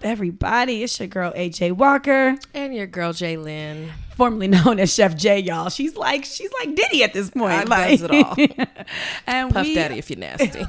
So, what is up, everybody? It's your girl AJ Walker, and your girl Jalen, formerly known as Chef J. Y'all, she's like she's like Diddy at this point. I like, does it all. and Puff we, Daddy, if you're nasty.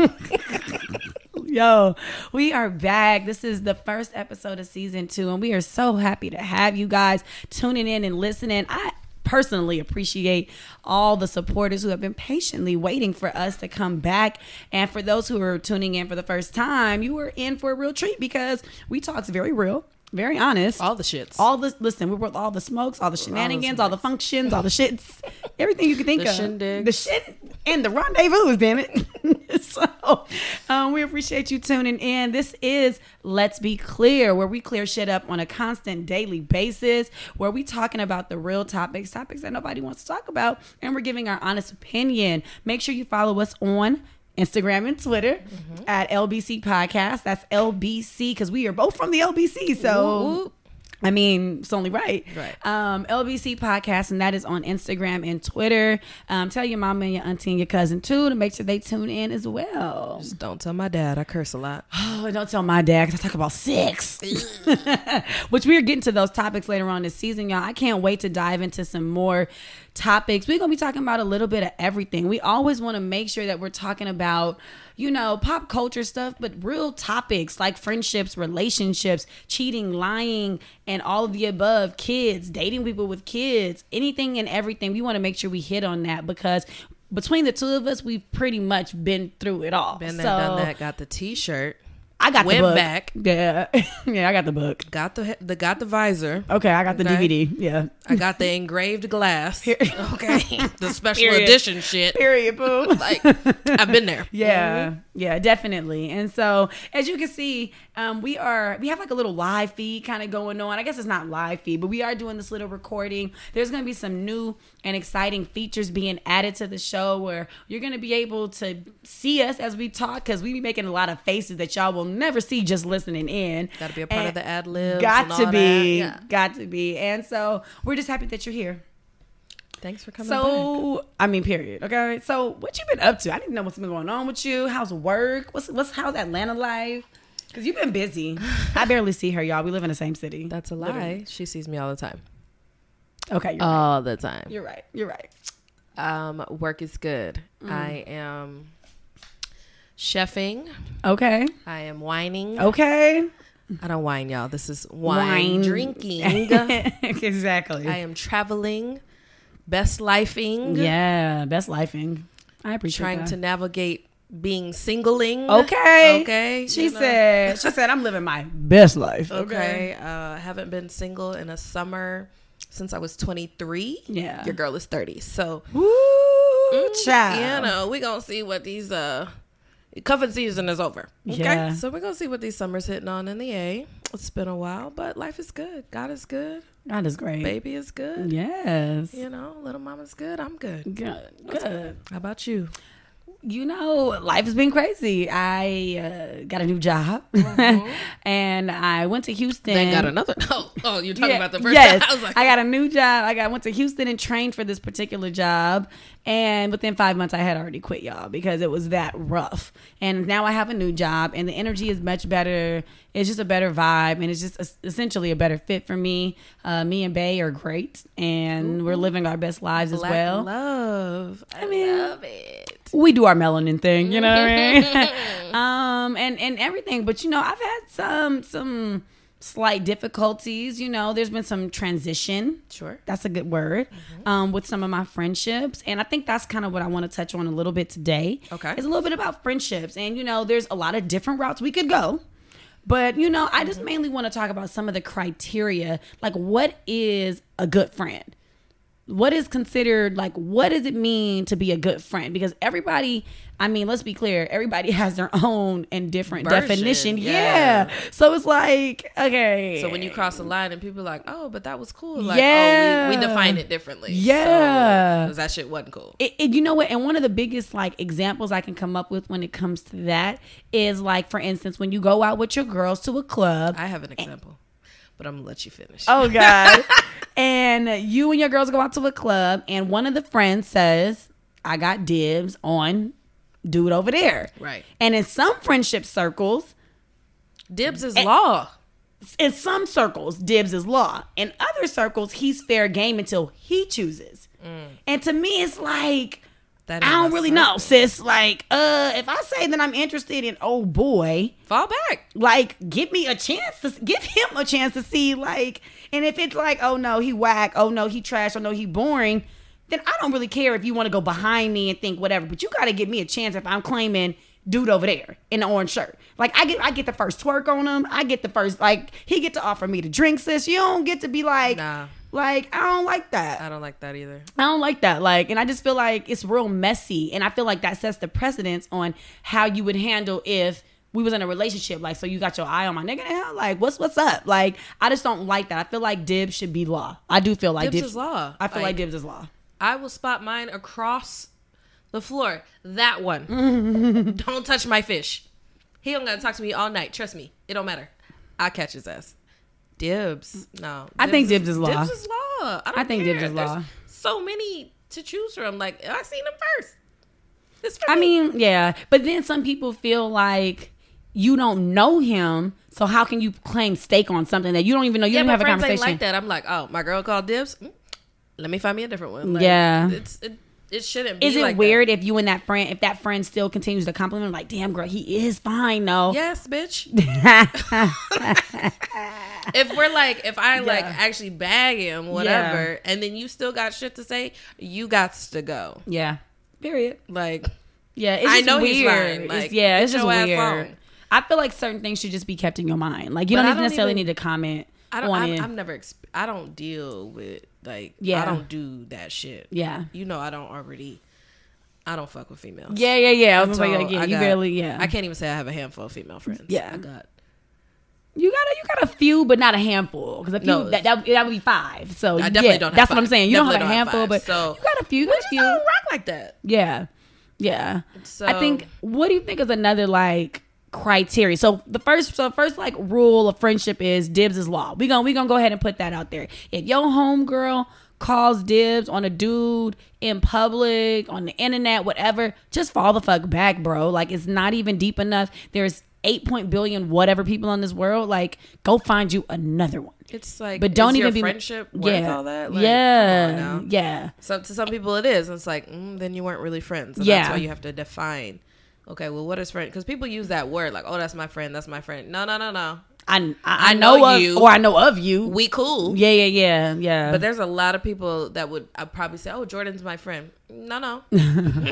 Yo, we are back. This is the first episode of season two, and we are so happy to have you guys tuning in and listening. I personally appreciate all the supporters who have been patiently waiting for us to come back. And for those who are tuning in for the first time, you were in for a real treat because we talked very real. Very honest. all the shits. All the listen, we're with all the smokes, all the shenanigans, all the functions, all the shits, everything you can think The of. shindigs. The shit and the rendezvous, damn it. so um, we appreciate you tuning in. This is Let's Be Clear, where we clear shit up on a constant daily basis, where we talking about the real topics, topics that nobody wants to talk about, and we're giving our honest opinion. Make sure you follow us on Instagram and Twitter Mm-hmm. at LBC Podcast. That's LBC because we are both from the LBC. So. Whoop. I mean, it's only right. Right. Um, LBC podcast, and that is on Instagram and Twitter. Um, tell your mama and your auntie and your cousin too to make sure they tune in as well. Just don't tell my dad. I curse a lot. Oh, don't tell my dad because I talk about sex. Which we are getting to those topics later on this season, y'all. I can't wait to dive into some more topics. We're gonna be talking about a little bit of everything. We always want to make sure that we're talking about, you know, pop culture stuff, but real topics like friendships, relationships, cheating, lying, and all of the above, kids, dating people with kids, anything and everything. We want to make sure we hit on that because between the two of us, we've pretty much been through it all. Been there, So- done that. Got the T-shirt. I got Went the book. back. Yeah, yeah, I got the book. Got the the got the visor. Okay, I got the Okay. DVD. Yeah. I got the engraved glass. Okay, the special Period. edition shit. Period. Boo. Like I've been there. Yeah, yeah, definitely. And so, as you can see, um, we are we have like a little live feed kind of going on. I guess it's not live feed, but we are doing this little recording. There's going to be some new and exciting features being added to the show where you're going to be able to see us as we talk because we be making a lot of faces that y'all will never see just listening in. Got to be a part And- of the ad libs. Got to be, Yeah. got to be, and so we're just happy that you're here. Thanks for coming. back. So I mean, period. Okay. So what you been up to? I didn't know what's been going on with you. How's work? What's what's how's Atlanta life? Cause you've been busy. I barely see her, y'all. We live in the same city. That's a lie. Literally. She sees me all the time. Okay, you're, right. All the time. you're right. You're right. Um, work is good. Mm. I am chefing. Okay. I am whining. Okay. I don't whine, y'all. This is wine, Wine. drinking. exactly. I am traveling, best lifing, yeah. Best lifing. I appreciate it. trying that. to navigate being singling. Okay. Okay. She you know. said. She said I'm living my best life. Okay. Uh, haven't been single in a summer since I was 23. Yeah. Your girl is 30. So, Woo, child. you know, we going to see what these, uh, cuffing season is over. Okay. Yeah. So, we're going to see what these summers hitting on in the A. It's been a while, but life is good. God is good. God is great. Baby is good. Yes. You know, little mama's good. I'm good. Good. Good. How about you? You know, life has been crazy. I uh, got a new job, and I went to Houston. Then got another. Oh, oh you're talking Yeah, about the first. Yes, I like, I got a new job. I got went to Houston and trained for this particular job, and within five months, I had already quit y'all because it was that rough. And now I have a new job, and the energy is much better. It's just a better vibe, and it's just es- essentially a better fit for me. Uh, me and Bay are great, and we're living our best lives as well. love. I, mean- love it. We do our melanin thing, you know what I mean? um, and and everything. But you know, I've had some some slight difficulties. You know, there's been some transition. Sure. That's a good word. Um, with some of my friendships, and I think that's kind of what I want to touch on a little bit today. Okay. it's a little bit about friendships, and you know, there's a lot of different routes we could go. But you know, I just mainly want to talk about some of the criteria, like what is a good friend what is considered like what does it mean to be a good friend because everybody i mean let's be clear everybody has their own and different Version, definition yeah. yeah. so it's like okay So when you cross the line and people are like, oh, but that was cool. Like, Yeah. oh, we, we define it differently. Yeah. Because that shit wasn't cool. it, it- you know what and one of the biggest like examples i can come up with when it comes to that is like for instance when you go out with your girls to a club I have an example, but I'm to let you finish. Oh God. and you and your girls go out to a club and one of the friends says, I got dibs on dude over there. Right. And in some friendship circles, Dibs is And- law. in some circles, dibs is law. In other circles, he's fair game until he chooses. Mm. And to me, it's like That I don't really circle. know, sis. Like, uh, if I say that I'm interested in oh boy, Fall back. like give me a chance to give him a chance to see like and if it's like oh no he whack oh no he trash oh no he boring then i don't really care if you want to go behind me and think whatever but you got to give me a chance if i'm claiming dude over there in the orange shirt like i get i get the first twerk on him i get the first like he get to offer me the drink sis you don't get to be like Nah. Like i don't like that I don't like that either. I don't like that. Like, and I just feel like it's real messy. And I feel like that sets the precedence on how you would handle if we was in a relationship. Like, so you got your eye on my nigga now? Like, what's what's up? Like, I just don't like that. I feel like dibs should be law. I do feel like Dibs dibs, is law. I feel like, Like- dibs is law. I will spot mine across the floor. That one. don't touch my fish. He don't gotta talk to me all night. Trust me. It don't matter. I catch his ass. Dibs. No. I think dibs is law. Dibs is law. I, don't I think dibs care. is There's law. So many to choose from. Like I seen them first. I me. mean, yeah. But then some people feel like you don't know him. So how can you claim stake on something that you don't even know? You yeah, don't have a conversation. like that. I'm like, oh, my girl called dibs. Mm, Let me find me a different one. Like, Yeah. It's it, it shouldn't be Is it like that. weird if you and that friend, if that friend still continues to compliment, like, damn girl, he is fine though. Yes, bitch. if we're like, if I like actually bag him, whatever, and then you still got shit to say, you got to go. yeah. Period. Like, Yeah, it's I know weird. he's lying. It's- yeah, it's just weird. I feel like certain things should just be kept in your mind. Like you don't don't necessarily even- need to comment I don't. on I'm. I'm never. Exp- I don't deal with like. Yeah. I don't do that shit. yeah, You know, I don't already. I don't fuck with females. yeah, yeah, yeah. I was So, like, yeah, I you got- barely, yeah. I can't even say I have a handful of female friends. Yeah. I got. You got a, you got a few, but not a handful. Because if No, you that, that that would be five. So I definitely yeah, don't have That's what I'm saying. You don't have a Definitely don't have handful, five. but So- you got a few. You got a few. don't rock like that. Yeah, yeah. So I think. What do you think is another like criteria? So the first, so first like rule of friendship is dibs is law. We gonna we gonna go ahead and put that out there. If your homegirl calls dibs on a dude in public, on the internet, whatever, just fall the fuck back, bro. Like it's not even deep enough. There's eight point billion whatever people in this world. Like go find you another one. It's like, But don't even your be friendship worth yeah, all that. Like, yeah, yeah. So to some people it is. It's like mm, then you weren't really friends. And Yeah. that's why you have to define. Okay, well, what is friend? Because people use that word like, oh, that's my friend. That's my friend. No, no, no, no. I I, I know, know of, you. or I know of you. We cool. yeah, yeah, yeah, yeah. But there's a lot of people that would I probably say, oh, Jordan's my friend. No, no.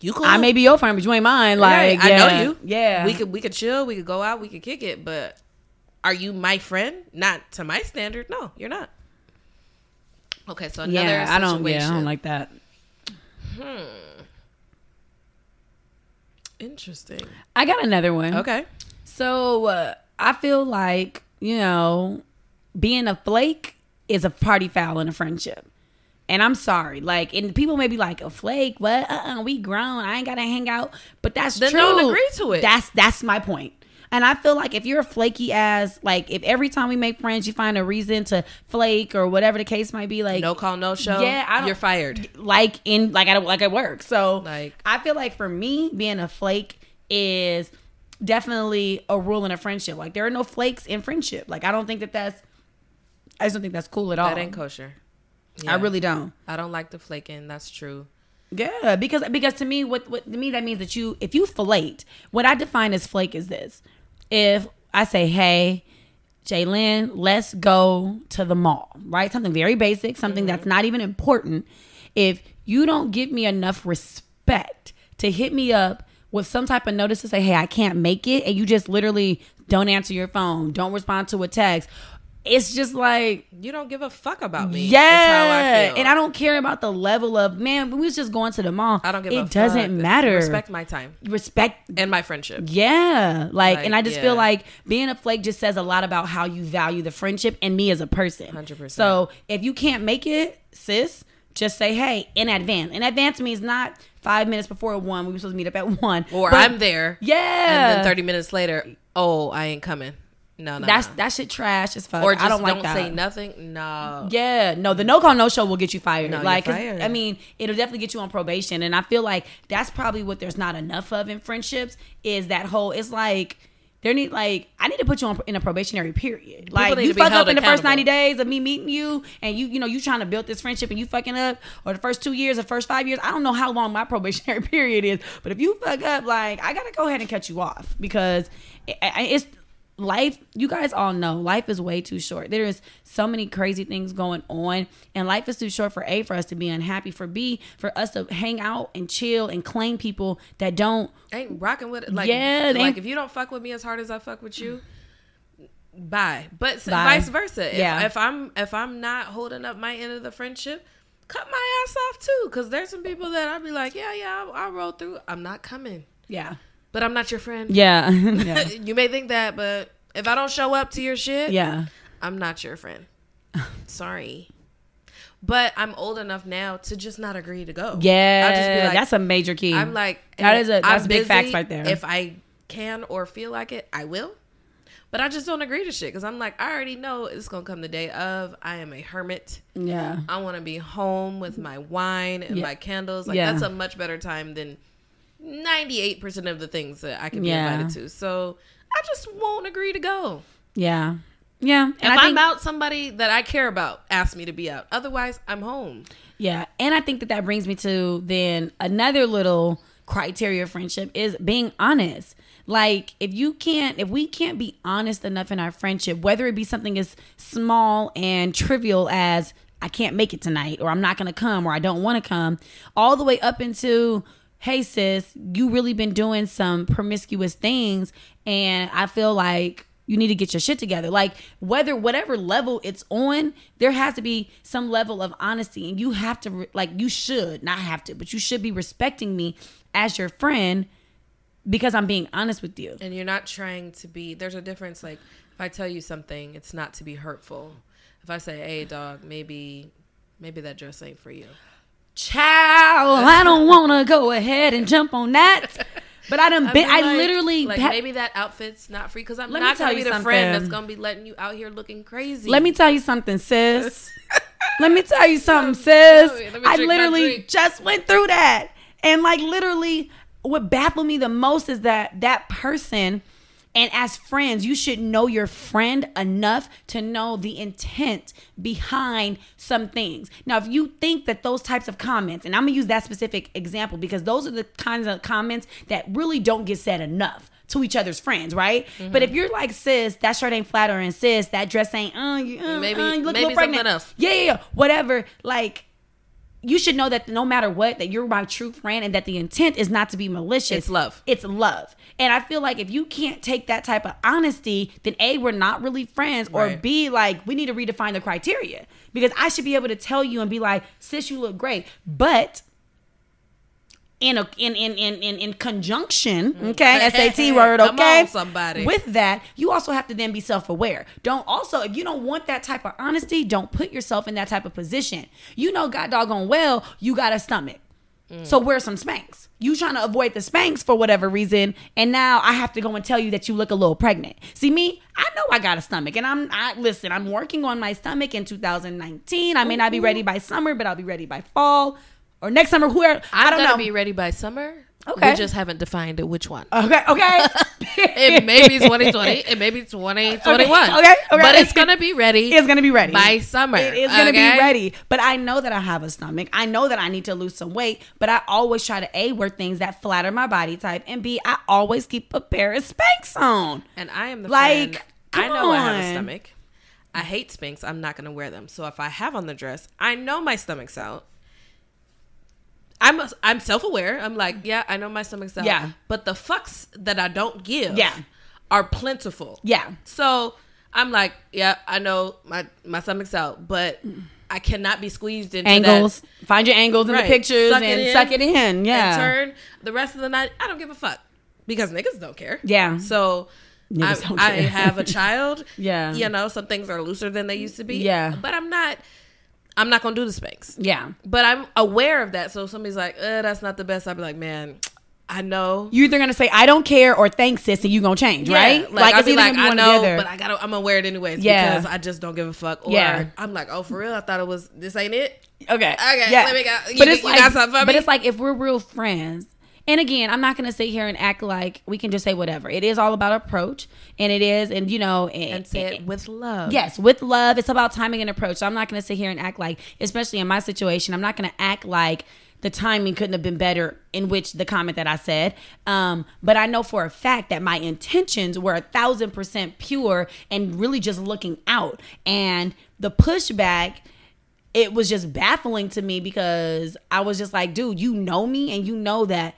I you cool. I may be your friend, but you ain't mine. Like, Right, I yeah, know you. Yeah, we could we could chill. We could go out. We could kick it. But are you my friend? Not to my standard. No, you're not. Okay, so another yeah. I don't. Yeah, I don't like that. Hmm. Interesting. I got another one. Okay. So uh, I feel like you know, being a flake is a party foul in a friendship. And I'm sorry, like, and people may be like, "A flake? What? Uh, uh we grown. I ain't gotta hang out." But that's Then true. don't agree to it. That's that's my point. And I feel like if you're a flaky ass, like, if every time we make friends, you find a reason to flake or whatever the case might be, like, No call, no show. Yeah, I don't- you're fired. like in like at like at work. So Like- I feel like for me, being a flake is definitely a rule in a friendship. Like there are no flakes in friendship. Like I don't think that that's I just don't think that's cool at all. That ain't kosher. I really don't. I don't like the flaking. That's true. Yeah, because because to me, what what to me that means that you if you flaked, what I define as flake is this: if I say, "Hey, Jalen, let's go to the mall," right? Something very basic, something mm-hmm. that's not even important. If you don't give me enough respect to hit me up with some type of notice to say, "Hey, I can't make it," and you just literally don't answer your phone, don't respond to a text, it's just like You don't give a fuck about me. yeah, how I feel. and I don't care about the level of man. We was just going to the mall. I don't give it doesn't matter. Respect my time Respect. and my friendship. Yeah, like, Like, and I just yeah. feel like being a flake just says a lot about how you value the friendship and me as a person. 100%. So if you can't make it, sis, just say hey in advance. In advance means not five minutes before one. We were supposed to meet up at one. Or but- I'm there. yeah. And then 30 minutes later, oh, I ain't coming. No, no. That's no. that shit trash as fuck. Or just I don't like don't that. say nothing. No. Yeah, no, the no call no show will get you fired. No, you're fired. I mean, it'll definitely get you on probation, and I feel like that's probably what there's not enough of in friendships is that whole. It's like There need like I need to put you on in a probationary period. Like you fuck up in the first ninety days of me meeting you, and you you know you trying to build this friendship and you fucking up, or the first two years or first five years. I don't know how long my probationary period is, but if you fuck up, like I gotta go ahead and cut you off because it, it's life you guys all know life is way too short there is so many crazy things going on and life is too short for a for us to be unhappy for b for us to hang out and chill and claim people that don't ain't rocking with it. Like, Yeah, like if you don't fuck with me as hard as I fuck with you, bye. But Bye. vice versa. Yeah. if I'm if I'm not holding up my end of the friendship, cut my ass off too. Because there's some people that i'd be like, yeah, yeah, I'll, I'll roll through. I'm not coming, yeah but I'm not your friend. yeah yeah you may think that, but if I don't show up to your shit, yeah I'm not your friend. Sorry. But I'm old enough now to just not agree to go. yeah I'll just be like, that's a major key I'm like That eh, is a- I'm that's big facts right there. If I can or feel like it, I will. But I just don't agree to shit because I'm like, I already know it's gonna come the day of. I am a hermit. yeah I want to be home with my wine and Yeah. my candles. Like Yeah. that's a much better time than 98% of the things that I can be Yeah. invited to. So I just won't agree to go. yeah yeah and If I I'm out, somebody that I care about asks me to be out. Otherwise, I'm home. Yeah, and I think that that brings me to then another little criteria of friendship is being honest. Like if you can't, if we can't be honest enough in our friendship, whether it be something as small and trivial as I can't make it tonight, or I'm not gonna come, or I don't want to come, all the way up into hey sis, you really been doing some promiscuous things, and I feel like you need to get your shit together. Like whether whatever level it's on, there has to be some level of honesty, and you have to like you should not have to, but you should be respecting me as your friend because I'm being honest with you. And you're not trying to be. There's a difference. Like if I tell you something, it's not to be hurtful. If I say, "Hey, dog, maybe, maybe that dress ain't for you." Child, I don't want to go ahead and jump on that, but I done I been. mean, I like- literally like ha- maybe that outfit's not free because I'm Let not gonna be you the friend that's gonna be letting you out here looking crazy. Let me tell you something, sis. Let me tell you something, sis. Let me- let me I literally just went through that. And like literally what baffled me the most is that that person and as friends, you should know your friend enough to know the intent behind some things. Now, if you think that those types of comments, and I'm gonna use that specific example because those are the kinds of comments that really don't get said enough to each other's friends, right? Mm-hmm. But if you're like, sis, that shirt ain't flattering, sis, that dress ain't, uh, you, uh, Maybe- uh, you look a maybe little pregnant. else. Yeah, yeah, yeah, whatever. Like, you should know that no matter what, that you're my true friend and that the intent is not to be malicious. It's love. It's love. And I feel like if you can't take that type of honesty, then A, we're not really friends, or Right. B, like, we need to redefine the criteria. Because I should be able to tell you and be like, sis, you look great. But in a in in in in, in conjunction, mm-hmm. okay, SAT word, okay. on, somebody. With that, you also have to then be self-aware. Don't also if you don't want that type of honesty, don't put yourself in that type of position. You know, God doggone well, you got a stomach. Mm. So wear some Spanx. You trying to avoid the Spanx for whatever reason, and now I have to go and tell you that you look a little pregnant. See me? I know I got a stomach, and I'm I listen. I'm working on my stomach in 2019. I may not be mm-hmm. ready by summer, but I'll be ready by fall or next summer. Who are, I I'm don't gonna know. be ready by summer. Okay. We just haven't defined it which one. okay, okay. It may be 2020. It may be 2021. Okay, okay, okay. But it's gonna be ready. It's gonna be ready by summer. It is gonna okay? be ready. But I know that I have a stomach. I know that I need to lose some weight. But I always try to a wear things that flatter my body type, and b I always keep a pair of Spanx on. And I am the Like. I know I have a stomach. I hate Spanx. I'm not gonna wear them. So if I have on the dress, I know my stomach's out. I'm a, I'm self aware. I'm like, yeah, I know my stomach's out. Yeah. But the fucks that I don't give, Yeah. are plentiful. Yeah. So I'm like, yeah, I know my my stomach's out, but I cannot be squeezed into Angles. That Find your angles in Right. the pictures Suck and in suck it in. Yeah. and turn the rest of the night. I don't give a fuck because niggas don't care. Yeah. So. I, I have a child. Yeah. You know, some things are looser than they used to be. Yeah. But I'm not I'm not gonna do the Spanx. yeah. But I'm aware of that. So if somebody's like, uh, that's not the best, I'd be like, man, I know. You either gonna say I don't care or thanks sis, and you gonna change, Yeah, right? Like, I'll be like, I know, but I gotta, I'm gonna wear it anyways Yeah. because I just don't give a fuck. Or Yeah. I'm like, oh, for real? I thought it was. This ain't it. Okay. Okay, yeah. let me go. You But it's you like, got something for but me? it's like if we're real friends And again, I'm not going to sit here and act like we can just say whatever. It is all about approach, and it is, and you know, and, And say it with love. Yes, with love. It's about timing and approach. So I'm not going to sit here and act like, especially in my situation, I'm not going to act like the timing couldn't have been better in which the comment that I said. Um, but I know for a fact that my intentions were a thousand percent pure and really just looking out. And the pushback, it was just baffling to me because I was just like, dude, you know me and you know that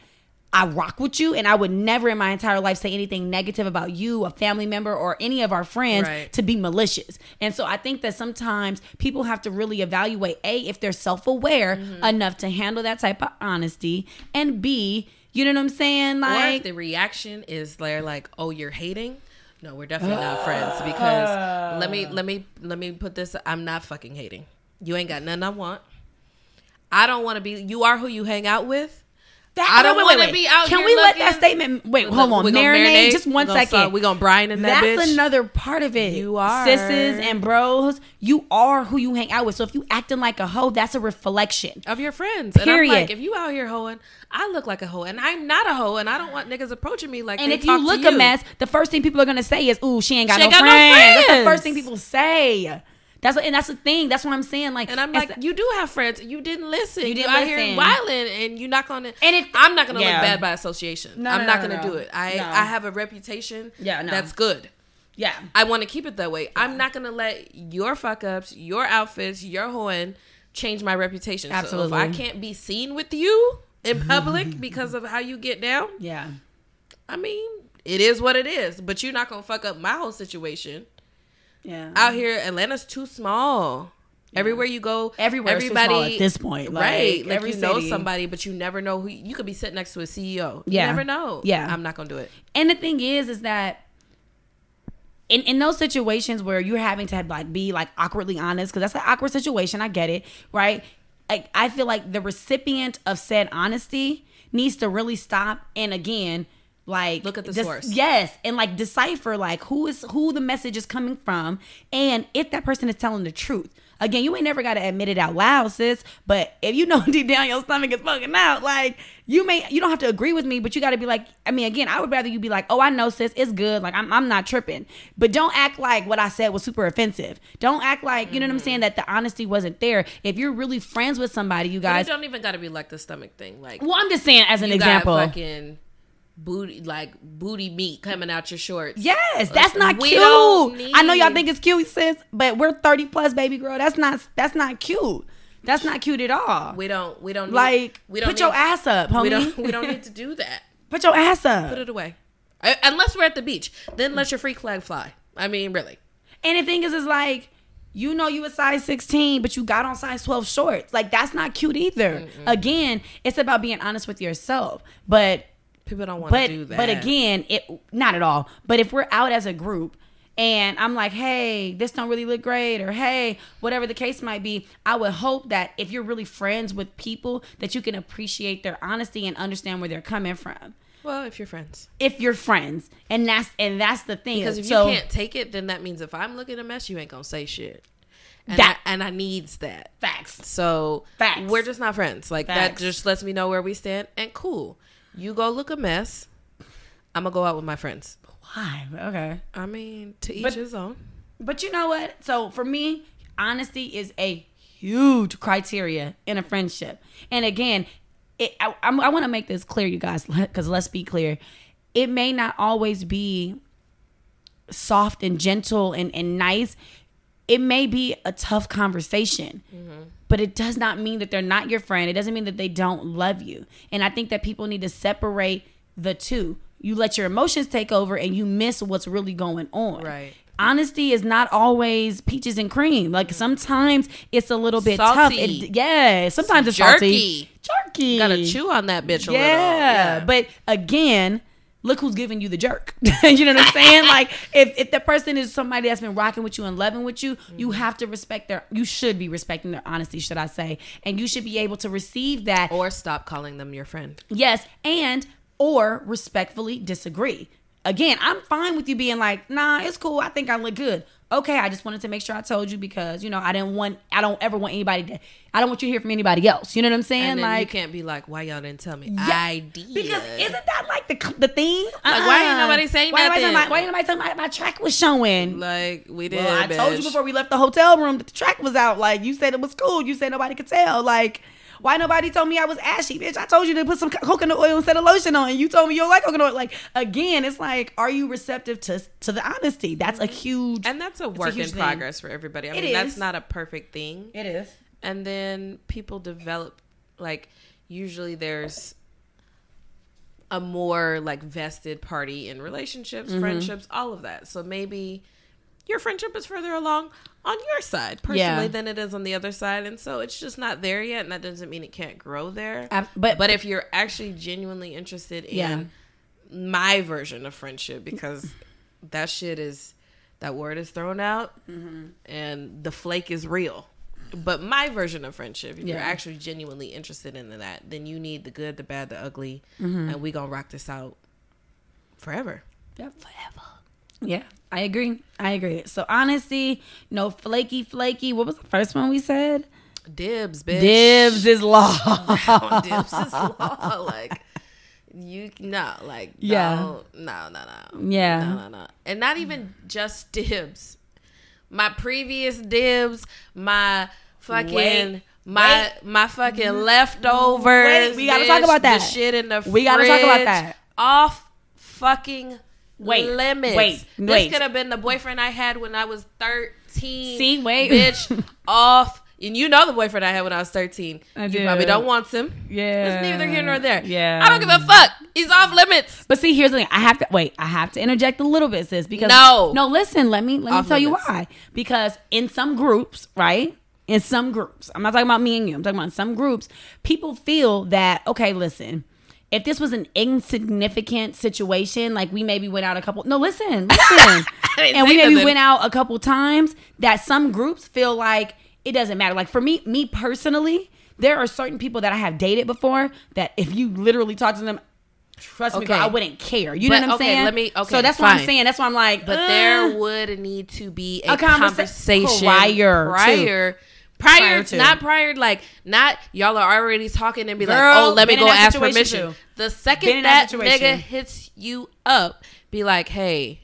I rock with you, and I would never in my entire life say anything negative about you, a family member, or any of our friends Right. to be malicious. And so I think that sometimes people have to really evaluate A, if they're self aware Mm-hmm. enough to handle that type of honesty, and B, you know what I'm saying? Like, the reaction is they're like, "Oh, you're hating." No, we're definitely not friends because let me let me let me put this. I'm not fucking hating. You ain't got nothing I want. I don't want to be. You are who you hang out with. That, I don't wait, wait, wait. be out Can we let that statement? Wait, hold on. Gonna Marinate, just one second. We gonna brine in that That's bitch. another part of it. You are. sisters and bros. You are who you hang out with. So if you acting like a hoe, that's a reflection. of your friends. And I'm Period. like, if you out here hoeing, I look like a hoe, and I'm not a hoe, and I don't want niggas approaching me like. And if you look a mess, the first thing people are gonna say is, "Ooh, she ain't got, She no, ain't got no friends. That's the first thing people say. That's and that's the thing. That's what I'm saying. Like, And I'm like, you do have friends. You didn't listen. You You, didn't out listen. here wilding, and you're not gonna. And if- I'm not gonna yeah. look bad by association. No, I'm no, not no, gonna do it. I. I have a reputation. Yeah, that's good. yeah, I want to keep it that way. I'm not gonna let your fuck ups, your outfits, your hoeing change my reputation. So Absolutely. if I can't be seen with you in public because of how you get down, yeah. I mean, it is what it is. But you're not gonna fuck up my whole situation. Yeah. Out here, Atlanta's too small. Everywhere you go, Everywhere's too small at this point, like, right? Like you know somebody, but you never know who. You could be sitting next to a CEO. Yeah. You never know. Yeah. I'm not gonna do it. And the thing is, is that in, in those situations where you're having to like be like awkwardly honest, because that's an awkward situation, I get it, right? Like I feel like the recipient of said honesty needs to really stop and again like Look at the dis- source. yes and like decipher like who is who the message is coming from and if that person is telling the truth. Again you ain't never got to admit it out loud sis but if you know deep down your stomach is fucking out like you may you don't have to agree with me but you got to be like i mean again i would rather you be like oh i know sis it's good like i'm, I'm not tripping. But don't act like what i said was super offensive. Don't act like you know what i'm saying mm-hmm. that the honesty wasn't there. If you're really friends with somebody you guys it don't even got to be like the stomach thing. Like well i'm just saying as an you example. fucking booty, like booty meat coming out your shorts. Yes, that's not cute. don't I know y'all think it's cute, sis, but we're 30 plus, baby girl. That's not that's not cute. That's not cute at all. We don't. We don't. Need, like, we don't put your ass up, homie. We don't. We don't need to do that. put your ass up. Put it away. I- Unless we're at the beach, then let your freak flag fly. I mean, really. And the thing is, is like, you know, you a size 16, but you got on size 12 shorts. Like, that's not cute either. Again, it's about being honest with yourself. But, People don't want but, to do that. but again, it not at all. But if we're out as a group and I'm like, hey, this don't really look great, or hey, whatever the case might be, I would hope that if you're really friends with people, that you can appreciate their honesty and understand where they're coming from. well, if you're friends, If you're friends, and that's and that's the thing. because if So- you can't take it, then that means if I'm looking a mess, you ain't gonna say shit. And That- I, and I needs that. facts. So Facts. we're just not friends. Like Facts. that just lets me know where we stand. And cool, you go look a mess. I'm gonna go out with my friends. Why? Okay. I mean, to each But- his own. But you know what? So for me, honesty is a huge criteria in a friendship. And again, it, I, I want to make this clear, you guys, because let's be clear. It may not always be soft and gentle and, and nice. It may be a tough conversation, but it does not mean that they're not your friend. It doesn't mean that they don't love you. And I think that people need to separate the two. You let your emotions take over and you miss what's really going on Right. honesty is not always peaches and cream. Like mm-hmm. sometimes it's a little bit tough. It, yeah, sometimes it's salty. Jerky. Jerky. Gotta chew on that bitch a yeah. little. Yeah, but again, look who's giving you the jerk. you know what I'm saying? like if if the person is somebody that's been rocking with you and loving with you, Mm-hmm. you have to respect their. You should be respecting their honesty, should I say? And you should be able to receive that. or stop calling them your friend. Yes, and or respectfully disagree. Again, I'm fine with you being like, nah, it's cool. I think I look good. Okay, I just wanted to make sure I told you because you know I didn't want, I don't ever want anybody to, I don't want you to hear from anybody else. You know what I'm saying? Like, you can't be like, why y'all didn't tell me? Yeah, I did. Because isn't that like the the thing? Like, why ain't uh-uh. nobody saying why Nobody nothing? my, why ain't nobody telling my, my track was showing? like we did. well, I told you before we left the hotel room that the track was out. Like you said it was cool. You said nobody could tell. Like why nobody told me I was ashy, bitch? I told you to put some coconut oil instead of lotion on, and you told me you don't like coconut oil. Like again, it's like, are you receptive to to the honesty? That's a huge. And that's a work huge in thing. progress for everybody. I It mean, is. that's not a perfect thing. it is. and then people develop like usually there's a more like vested party in relationships Mm-hmm. friendships all of that so maybe your friendship is further along on your side personally Yeah. than it is on the other side and so it's just not there yet and that doesn't mean it can't grow there but- but if you're actually genuinely interested in Yeah. my version of friendship because that shit is that word is thrown out Mm-hmm. and the flake is real but my version of friendship if you're actually genuinely interested in that then you need the good the bad the ugly Mm-hmm. and we gonna rock this out forever Yep. Forever. Yeah, I agree. I agree. So honesty, no flaky, flaky. What was the first one we said? dibs bitch Dibs is law. dibs is law like you no like Yeah. no no no no Yeah. no no no and not even just dibs my previous dibs my fucking Wait. my my fucking leftovers Wait, we gotta talk about that. shit in the We gotta talk about that. off fucking Wait, limits wait, this wait. could have been the boyfriend I had when I was 13 See, wait. bitch off and you know the boyfriend I had when I was 13 I you do. probably don't want him Yeah. it's neither here nor there. Yeah. I don't give a fuck. He's off limits. But see, here's the thing. I have to wait. I have to interject a little bit, sis, because No. no. Listen, let me let me tell limits. you why. Because in some groups, right? In some groups, I'm not talking about me and you. I'm talking about in some groups. People feel that okay, listen. If this was an insignificant situation, like we maybe went out a couple. No, listen, listen, and we maybe nothing. went out a couple times. That some groups feel like it doesn't matter. Like for me, me personally, there are certain people that I have dated before that if you literally talk to them, trust me, girl, I wouldn't care. You But, know what I'm okay, saying? let me- okay, so that's what I'm saying. That's why I'm like, But uh, there would need to be a, A conversa- conversation prior prior. Prior, Prior to. not prior, like not y'all are already talking and be like, oh, let me go ask permission. too. The second that that, nigga hits you up, be like, hey,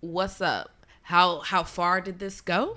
what's up? How how far did this go?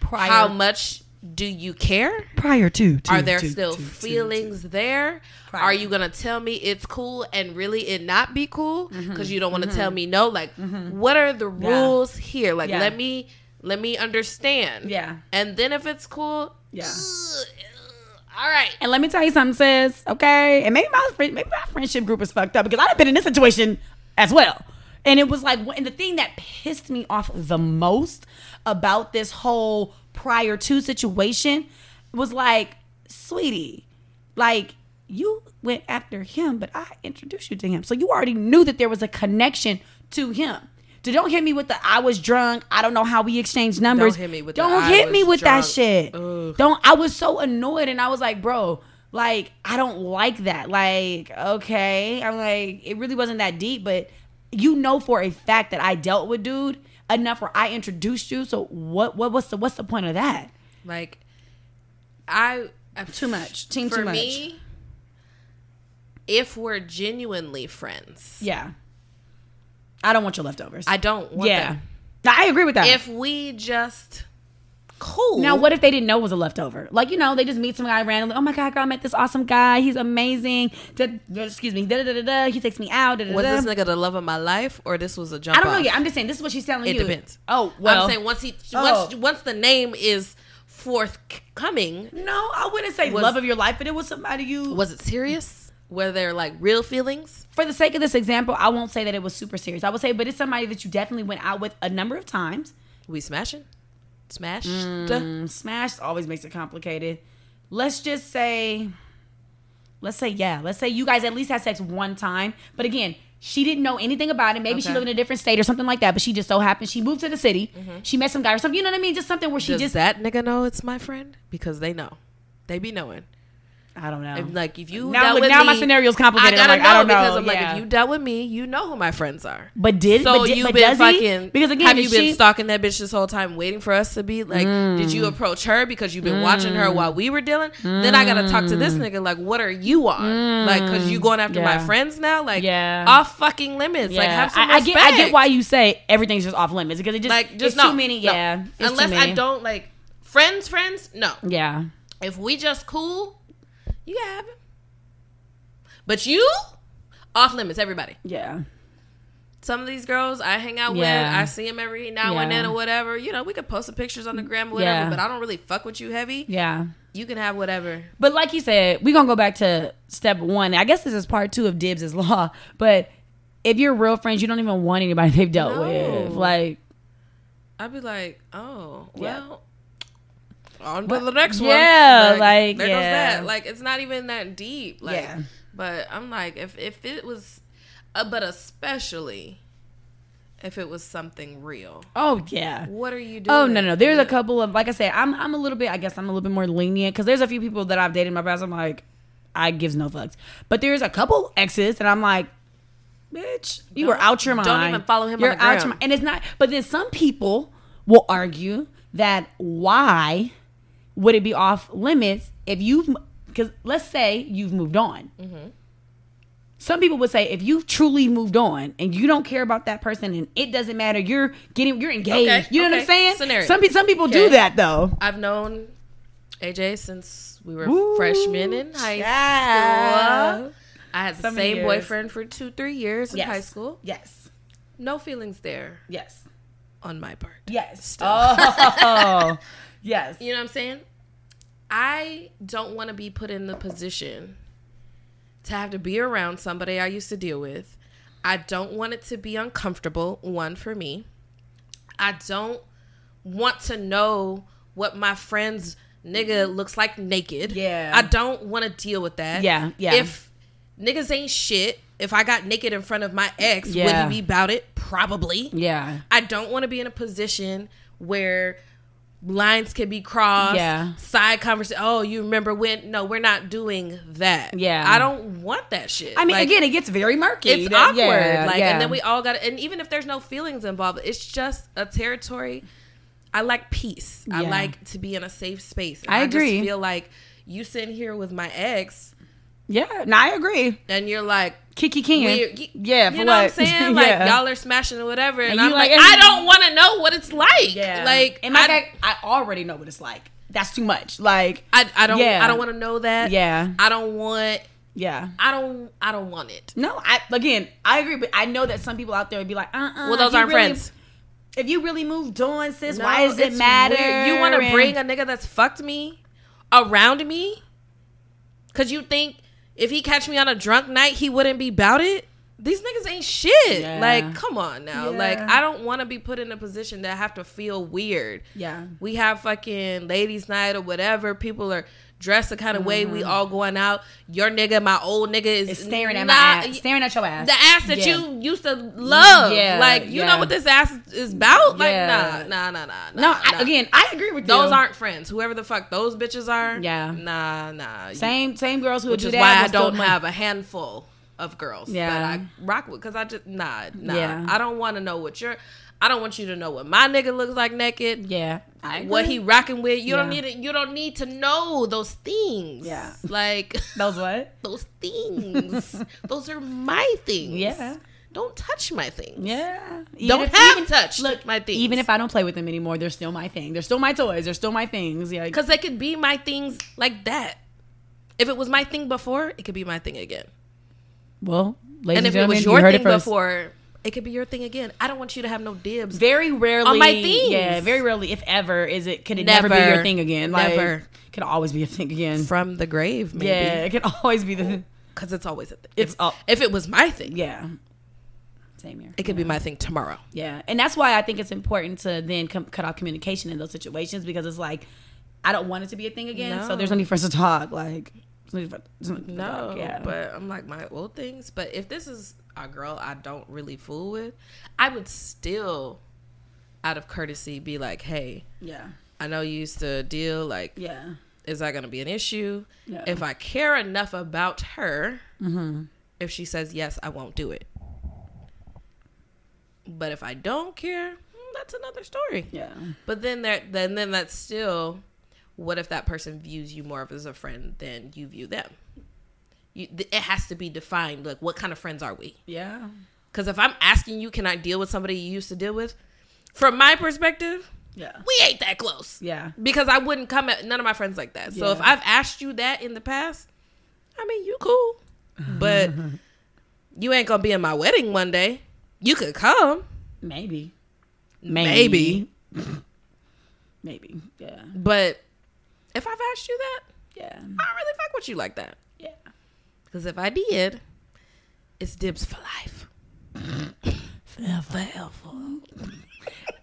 prior, How much do you care? prior to, to Are there to- still to- feelings there? Prior. Are you gonna tell me it's cool and really it not be cool because Mm-hmm. you don't want to tell me no? Like, what are the rules here? Like, Yeah. let me let me understand. Yeah. and then if it's cool, Yeah. ugh, all right. And let me tell you something, sis. Okay, and maybe my maybe my friendship group is fucked up because I've been in this situation as well. And it was like, and the thing that pissed me off the most about this whole prior to situation was like, sweetie, like you went after him, but I introduced you to him, so you already knew that there was a connection to him. So don't hit me with the I was drunk. I don't know how we exchanged numbers. Don't hit me with Don't "I hit me with that shit. Ugh. Don't I was so annoyed and I was like, bro, like I don't like that. Like, okay. I'm like, it really wasn't that deep, but you know for a fact that I dealt with dude enough where I introduced you. So what what what's the what's the point of that? Like, I I'm Too much. Team for too much. me. If we're genuinely friends, Yeah. I don't want your leftovers. I don't want yeah. them. I agree with that. If we just cool, now, what if they didn't know it was a leftover? Like, you know, they just meet some guy randomly. Oh my God, girl, I met this awesome guy. He's amazing. Da, da, excuse me. Da, da, da, da. He takes me out. Da, da, was this nigga the love of my life or this was a jump? I don't know off? yet. I'm just saying this is what she's telling It you. depends. Oh well. I'm saying once he Oh. once once the name is forthcoming, no, I wouldn't say Was- love of your life, but it was somebody you. was it serious? Were there like real feelings? for the sake of this example, I won't say that it was super serious. I would say, but it's somebody that you definitely went out with a number of times. We smashing, smashed. Mm, smashed always makes it complicated. Let's just say, let's say yeah. Let's say you guys at least had sex one time, but again. She didn't know anything about it. Maybe she lived in a different state or something like that. But she just so happened she moved to the city. She met some guy or something. You know what I mean? Just something where she Does just that nigga know it's my friend? Because they know, they be knowing. I don't know. If, like if you Now- dealt with now me, my scenario's complicated. I I'm gotta I know don't know. because I'm like, Yeah. if you dealt with me, you know who my friends are. but did So but did, you but been does he? fucking Because again, have you been stalking that bitch this whole time, waiting for us to be like? Did you mm. approach her because you've been watching her mm. while we were dealing? Then I gotta talk to this mm. nigga. Like, what are you on? Like, cause you going after my friends now? Like, Yeah. off fucking limits. Like, have some I, I respect. get. I get why you say everything's just off limits because it just like just it's no, too many. no. Yeah, Unless I don't like friends, friends. No, Yeah, if we just cool, you can have. But you off limits, everybody. yeah, Some of these girls I hang out Yeah. with, I see them every now and then or whatever. You know, we could post some pictures on the gram or whatever, Yeah. but I don't really fuck with you heavy. yeah. You can have whatever. But like you said, we're gonna go back to step one. I guess this is part two of Dibs is law. But if you're real friends, you don't even want anybody they've dealt No. with. Like, I'd be like, oh, Yeah. well, on to the next one. Yeah, like, there yeah. goes that. Like, it's not even that deep. Like, Yeah. but I'm like, if if it was, uh, but especially if it was something real, oh yeah. what are you doing? Oh no no, there's a couple of like I said, I'm I'm a little bit I guess I'm a little bit more lenient because there's a few people that I've dated in my past. I'm like, I gives no fucks, but there's a couple exes that I'm like, bitch, you were Don't- out your mind. don't even follow him You're the out gram. your mind, and it's not. But then some people will argue that why would it be off limits if you've because let's say you've moved on. Mm-hmm. Some people would say if you've truly moved on and you don't care about that person and it doesn't matter, you're getting you're engaged. Okay, You know what I'm saying? Scenario. Some some people do that though. I've known AJ since we were Ooh, freshmen in high yeah. school. I had the So many same years. boyfriend for two, three years in Yes. high school. Yes. No feelings there Yes. on my part. Yes. Oh. yes. You know what I'm saying? I don't want to be put in the position to have to be around somebody I used to deal with. I don't want it to be uncomfortable, one for me. I don't want to know what my friend's nigga looks like naked. Yeah. I don't want to deal with that. Yeah, yeah. If niggas ain't shit, if I got naked in front of my ex, Yeah. would he be about it? Probably. Yeah. I don't want to be in a position where lines can be crossed. Yeah. Side conversation. Oh, you remember when? No, we're not doing that. Yeah. I don't want that shit. I mean, Like, again, it gets very murky. it's That- awkward. yeah, like, yeah. and then we all got. And even if there's no feelings involved, it's just a territory. I like peace. I like to be in a safe space. And I agree. Just feel like you sitting here with my ex, Yeah. No, I agree. and you're like. Kiki can. Weird. Yeah. you For know what I'm saying? Like Yeah. y'all are smashing or whatever, and, And I'm like, like- I don't want to know what it's like. Yeah. Like, and I, guy, I already know what it's like. That's too much. Like, I, I don't, Yeah. I don't want to know that. yeah. I don't want, Yeah. I don't, I don't want it. No, I again, I agree, but I know that some people out there would be like, uh, uh Well, those aren't friends. If you really moved on, sis, No, why does it matter? weird. You want to bring a nigga that's fucked me around me? Cause you think if he catch me on a drunk night, he wouldn't be about it? These niggas ain't shit. Yeah. Like, come on now. Yeah. Like, I don't want to be put in a position that I have to feel weird. Yeah. we have fucking ladies' night or whatever. People are dressed the kind of way. We all going out. Your nigga, my old nigga, is Mm-hmm. It's staring at not- my ass, staring at your ass. The ass that Yeah. you used to love. Yeah, like you know what this ass is about. Like Yeah. nah, nah, nah, nah. no, nah, I, again, I agree with Those you. Those aren't friends. Whoever the fuck those bitches are. Yeah. Nah, nah. same same girls who Which do is that. why I don't have a handful of girls Yeah. that I rock with because I just nah nah. Yeah. I don't want to know what you're. I don't want you to know what my nigga looks like naked. Yeah, I. What he rocking with. You don't need it. You don't need to know those things. Yeah. Like those what? those things. those are my things. Yeah. Don't touch my things. Yeah, Don't have touched my things. Even if I don't play with them anymore, they're still my thing. They're still my toys. They're still my things. Yeah, Because they could be my things like that. If it was my thing before, it could be my thing again. Well, ladies and if it gentlemen, was you your heard thing it before, it could be your thing again. I don't want you to have no dibs. Very rarely On my things. Yeah, very rarely, if ever, is it could it never, be your thing again. Like, Never. could always be a thing again. From the grave, maybe. Yeah, it can always be the. Because it's always a thing. It's if, up. if it was my thing, Yeah. Same here. it could be my thing tomorrow. Yeah, and that's why I think it's important to then com- cut off communication in those situations because it's like I don't want it to be a thing again. So there's no need for us to talk. Like, no need for, there's no need for No, talk, yeah. but I'm like my old things. But if this is a girl I don't really fool with, I would still, out of courtesy, be like, "Hey, yeah, I know you used to deal. Like, yeah, is that going to be an issue? Yeah. If I care enough about her, Mm-hmm. if she says yes, I won't do it. But if I don't care, mm, that's another story. Yeah. But then there, then then that's still. What if that person views you more of as a friend than you view them? You, th- it has to be defined. Like, what kind of friends are we? Yeah. Because if I'm asking you, can I deal with somebody you used to deal with? From my perspective, Yeah. we ain't that close. Yeah. Because I wouldn't come at none of my friends like that. So if I've asked you that in the past, I mean, you cool. But you ain't gonna be in my wedding one day. You could come. Maybe. Maybe. Maybe. Yeah. But if I've asked you that, Yeah. I don't really fuck with you like that. Yeah. Because if I did, it's dibs for life. Forever.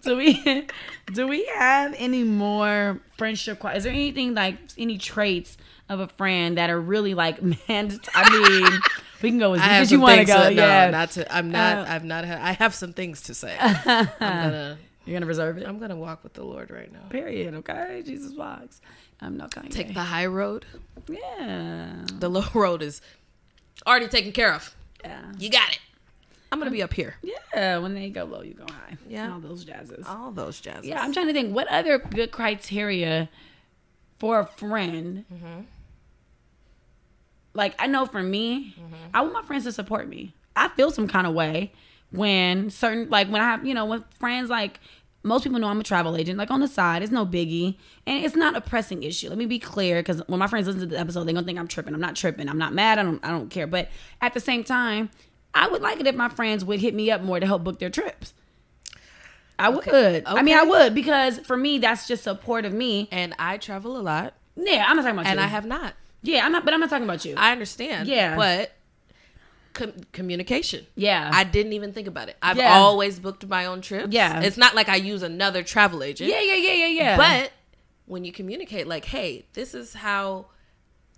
Do we do we have any more friendship? Qual- Is there anything like any traits of a friend that are really like man? I mean, we can go as deep as you want to go. no, yeah, not to. I'm not. Uh, I've not. Had, I have some things to say. I'm gonna. You're gonna reserve it. I'm gonna walk with the Lord right now. Period. Okay, Jesus walks. I'm not Kanye. Take the high road. yeah. The low road is already taken care of. Yeah. You got it. I'm gonna be up here. Yeah. When they go low, you go high. Yeah. All those jazzes. All those jazzes. Yeah, I'm trying to think what other good criteria for a friend. Mm-hmm. Like I know for me, Mm-hmm. I want my friends to support me. I feel some kind of way when certain like when I have you know when friends like most people know I'm a travel agent. Like on the side, it's no biggie, and it's not a pressing issue. Let me be clear, because when my friends listen to the episode, they're gonna think I'm tripping. I'm not tripping. I'm not mad. I don't. I don't care. But at the same time, I would like it if my friends would hit me up more to help book their trips. I would. I mean, I would because for me, that's just support of me. And I travel a lot, Yeah, I'm not talking about you. and you. I have not. Yeah, I'm not. But I'm not talking about you. I understand. Yeah. But com- communication. yeah. I didn't even think about it. I've Yeah. always booked my own trips. Yeah. It's not like I use another travel agent. yeah, yeah, yeah, yeah, yeah. But when you communicate, like, hey, this is how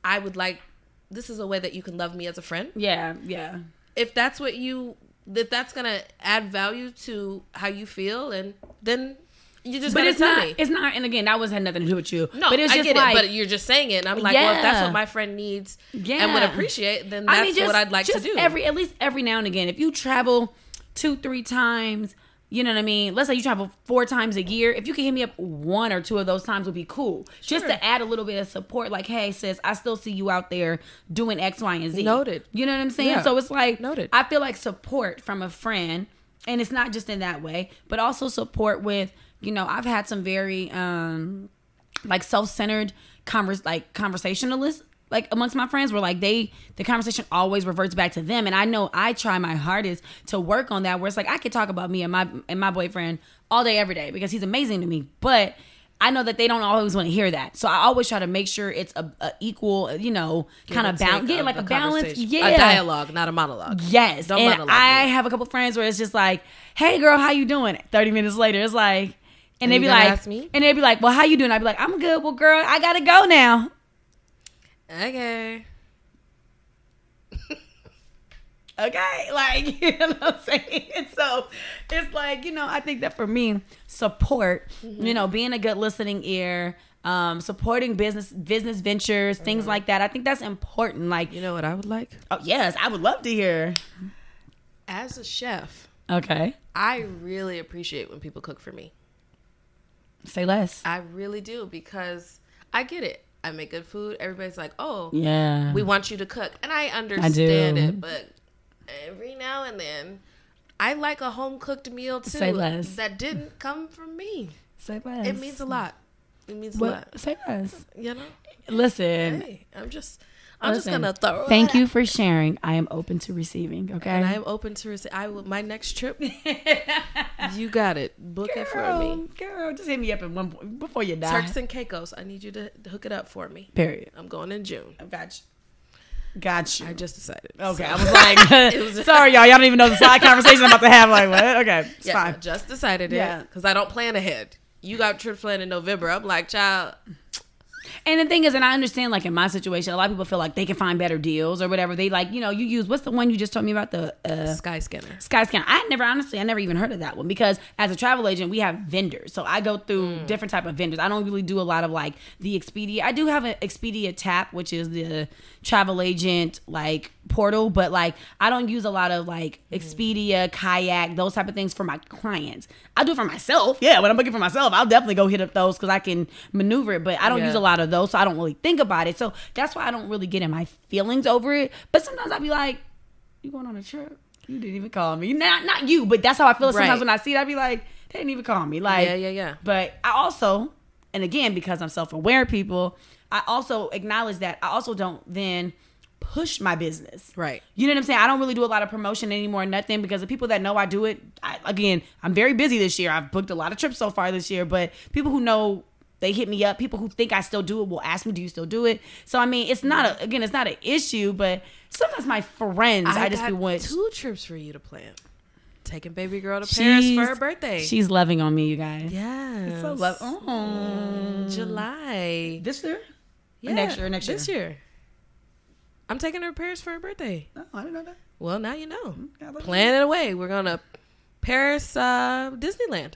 I would like, this is a way that you can love me as a friend. yeah, yeah. If that's what you, if that's gonna add value to how you feel, and then you just But it's not. me. It's not. And again, that was had nothing to do with you. No, but it's I just get like, it, but you're just saying it, and I'm like, well, if that's what my friend needs and would appreciate, then that's what I'd like to do. Every at least every now and again, if you travel two, three times, you know what I mean. Let's say you travel four times a year. If you can hit me up one or two of those times, would be cool. Just to add a little bit of support. Like, hey, sis, I still see you out there doing X, Y, and Z. Noted. You know what I'm saying? Yeah. So it's like Noted. I feel like support from a friend, and it's not just in that way, but also support with you know I've had some very um like self-centered converse like conversationalists like amongst my friends where like they the conversation always reverts back to them and i know i try my hardest to work on that where it's like i could talk about me and my and my boyfriend all day every day because he's amazing to me but i know that they don't always want to hear that so i always try to make sure it's a, a equal you know kind of balance yeah like a, the balance yeah a dialogue, not a monologue. Yes. Don't and monologue I me. have a couple friends where it's just like, hey girl, how you doing? 30 minutes later, it's like, and, they'd be like, and they'd be like, well, how you doing? I'd be like, I'm good. Well, girl, I gotta go now. Okay. Okay. Like, you know what I'm saying? So it's like, you know, I think that for me, support, Mm-hmm. you know, being a good listening ear, um, supporting business business ventures, things Mm-hmm. like that. I think that's important. Like, You know what I would like? oh, yes, I would love to hear. As a chef, Okay. I really appreciate when people cook for me. Say less. I really do because I get it. I make good food. Everybody's like, "Oh, Yeah. we want you to cook," and I understand do. it. But every now and then, I like a home cooked meal too. Say less. That didn't come from me. Say less. It means a lot. It means a lot. What? Say less. You know. Listen. Hey, I'm just. I'm listen, just gonna throw. Thank you for sharing. I am open to receiving. Okay. And I am open to receive. I will. My next trip, you got it. Book it for me. Girl, just hit me up at one point before you die. Turks and Caicos. I need you to hook it up for me. Period. I'm going in June. I got you. Got you. I just decided. okay, So- I was like, was- sorry, y'all. Y'all don't even know the side conversation I'm about to have. Like, what? Okay, it's yeah, I fine. just decided it Yeah. because I don't plan ahead. You got trip planned in November. I'm like, child, And the thing is, and I understand, like in my situation, a lot of people feel like they can find better deals or whatever. They like, you know, you use what's the one you just told me about the uh, Sky Scanner. Skyscanner. I never honestly, I never even heard of that one because as a travel agent, we have vendors. So I go through Mm. different type of vendors. I don't really do a lot of like the Expedia. I do have an Expedia TAAP, which is the travel agent like portal, but like I don't use a lot of like Mm. Expedia, Kayak, those type of things for my clients. I do it for myself. Yeah, when I'm looking for myself, I'll definitely go hit up those because I can maneuver it. But I don't Yeah. use a lot of those, so I don't really think about it. So that's why I don't really get in my feelings over it. But sometimes I'll be like, "You going on a trip? You didn't even call me. Not not you, but that's how I feel sometimes when I see it. I be like, they didn't even call me. Like, Yeah, yeah, yeah. But I also, and again, because I'm self aware, people, I also acknowledge that I also don't then push my business. Right. You know what I'm saying? I don't really do a lot of promotion anymore, nothing, because the people that know I do it, I, again, I'm very busy this year. I've booked a lot of trips so far this year, but people who know they hit me up, people who think I still do it will ask me, Do you still do it? So, I mean, it's not a, again, it's not an issue, but sometimes my friends, I, just be want. two trips for you to plan. Taking baby girl to Paris for her birthday. She's loving on me, you guys. yes. So love. Oh. July. This year? Yeah, next year, next year, This year. I'm taking her to Paris for her birthday. No, I didn't know that. Well, now you know. Look- Plan it away. We're going to Paris, uh, Disneyland.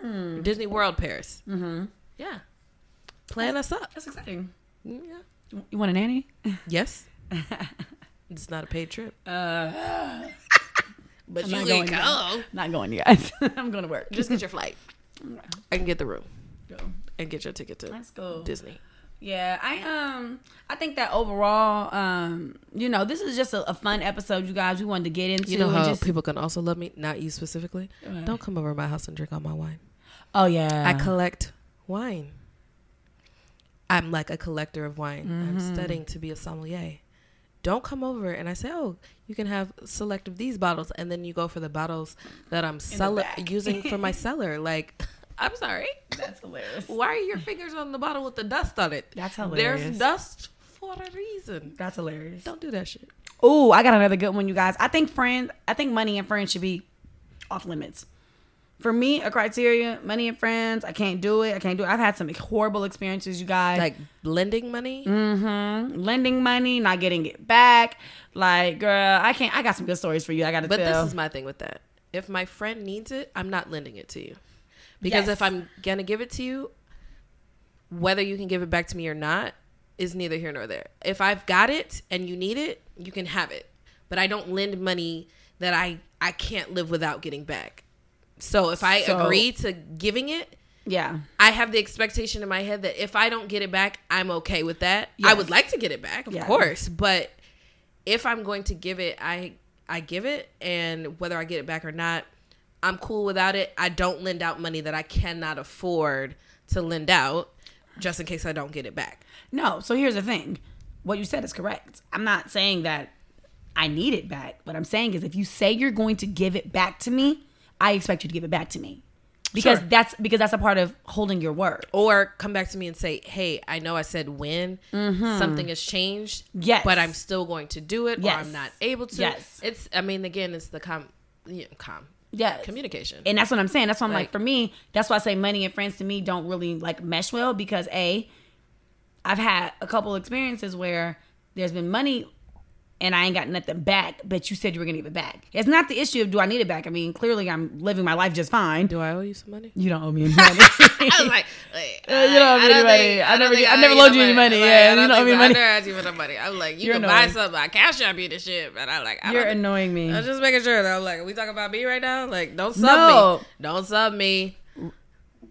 Hmm. Disney World, Paris. Mm-hmm. Yeah. Plan us up. That's exciting. Mm, Yeah. You want a nanny? Yes. it's not a paid trip. Uh, But I'm you not can going. go. Not going, you guys. I'm going to work. Just get your flight. I can get the room Go. and get your ticket to Let's go. Disney. Yeah, I um, I think that overall, um, you know, this is just a, a fun episode, you guys. We wanted to get into. You know how just, people can also love me? Not you specifically. Right. Don't come over to my house and drink all my wine. Oh yeah, I collect wine. I'm like a collector of wine. I'm Mm-hmm. studying to be a sommelier. Don't come over and I say, "Oh, you can have select of these bottles," and then you go for the bottles that I'm sell- using for my cellar. Like, I'm sorry. That's hilarious. Why are your fingers on the bottle with the dust on it? That's hilarious. There's dust for a reason. That's hilarious. Don't do that shit. Oh, I got another good one, you guys. I think friends, I think money and friends should be off limits. For me, a criteria, money and friends, I can't do it. I can't do it. I've had some horrible experiences, you guys. Like lending money. mm-hmm. lending money, not getting it back. Like, girl, I can't. I got some good stories for you. I got to But tell. this is my thing with that. If my friend needs it, I'm not lending it to you. Because Yes. if I'm gonna give it to you, whether you can give it back to me or not is neither here nor there. If I've got it and you need it, you can have it. But I don't lend money that I I can't live without getting back. So if I So- agree to giving it, yeah. I have the expectation in my head that if I don't get it back, I'm okay with that. I would like to get it back, of Yeah. course, but if I'm going to give it, I I give it, and whether I get it back or not, I'm cool without it. I don't lend out money that I cannot afford to lend out, just in case I don't get it back. No. So here's the thing. What you said is correct. I'm not saying that I need it back. What I'm saying is if you say you're going to give it back to me, I expect you to give it back to me. Because Sure. that's because that's a part of holding your word. Or come back to me and say, "Hey, I know I said when something has changed, Mm-hmm. Yes. but I'm still going to do it, or I'm not able to." Yes. it's. I mean, again, it's the com, yeah, com Yes. communication. And that's what I'm saying. That's why I'm like, Like- for me, that's why I say money and friends to me don't really like mesh well because A, I've had a couple experiences where there's been money and I ain't got nothing back, but you said you were gonna give it back. It's not the issue of do I need it back. I mean, clearly I'm living my life just fine. Do I owe you some money? You don't owe me any money. I was like, Uh, you don't owe me any money. think- I never- I never loaned you any money. Like, Yeah, I you don't owe me money. I never asked you for money. I'm like, you You're can buy something. I cash out you the shit, but I'm like, I You're annoying me. I'm just making sure that I'm like, are we talking about me right now? Like, don't sub No. me. Don't sub me.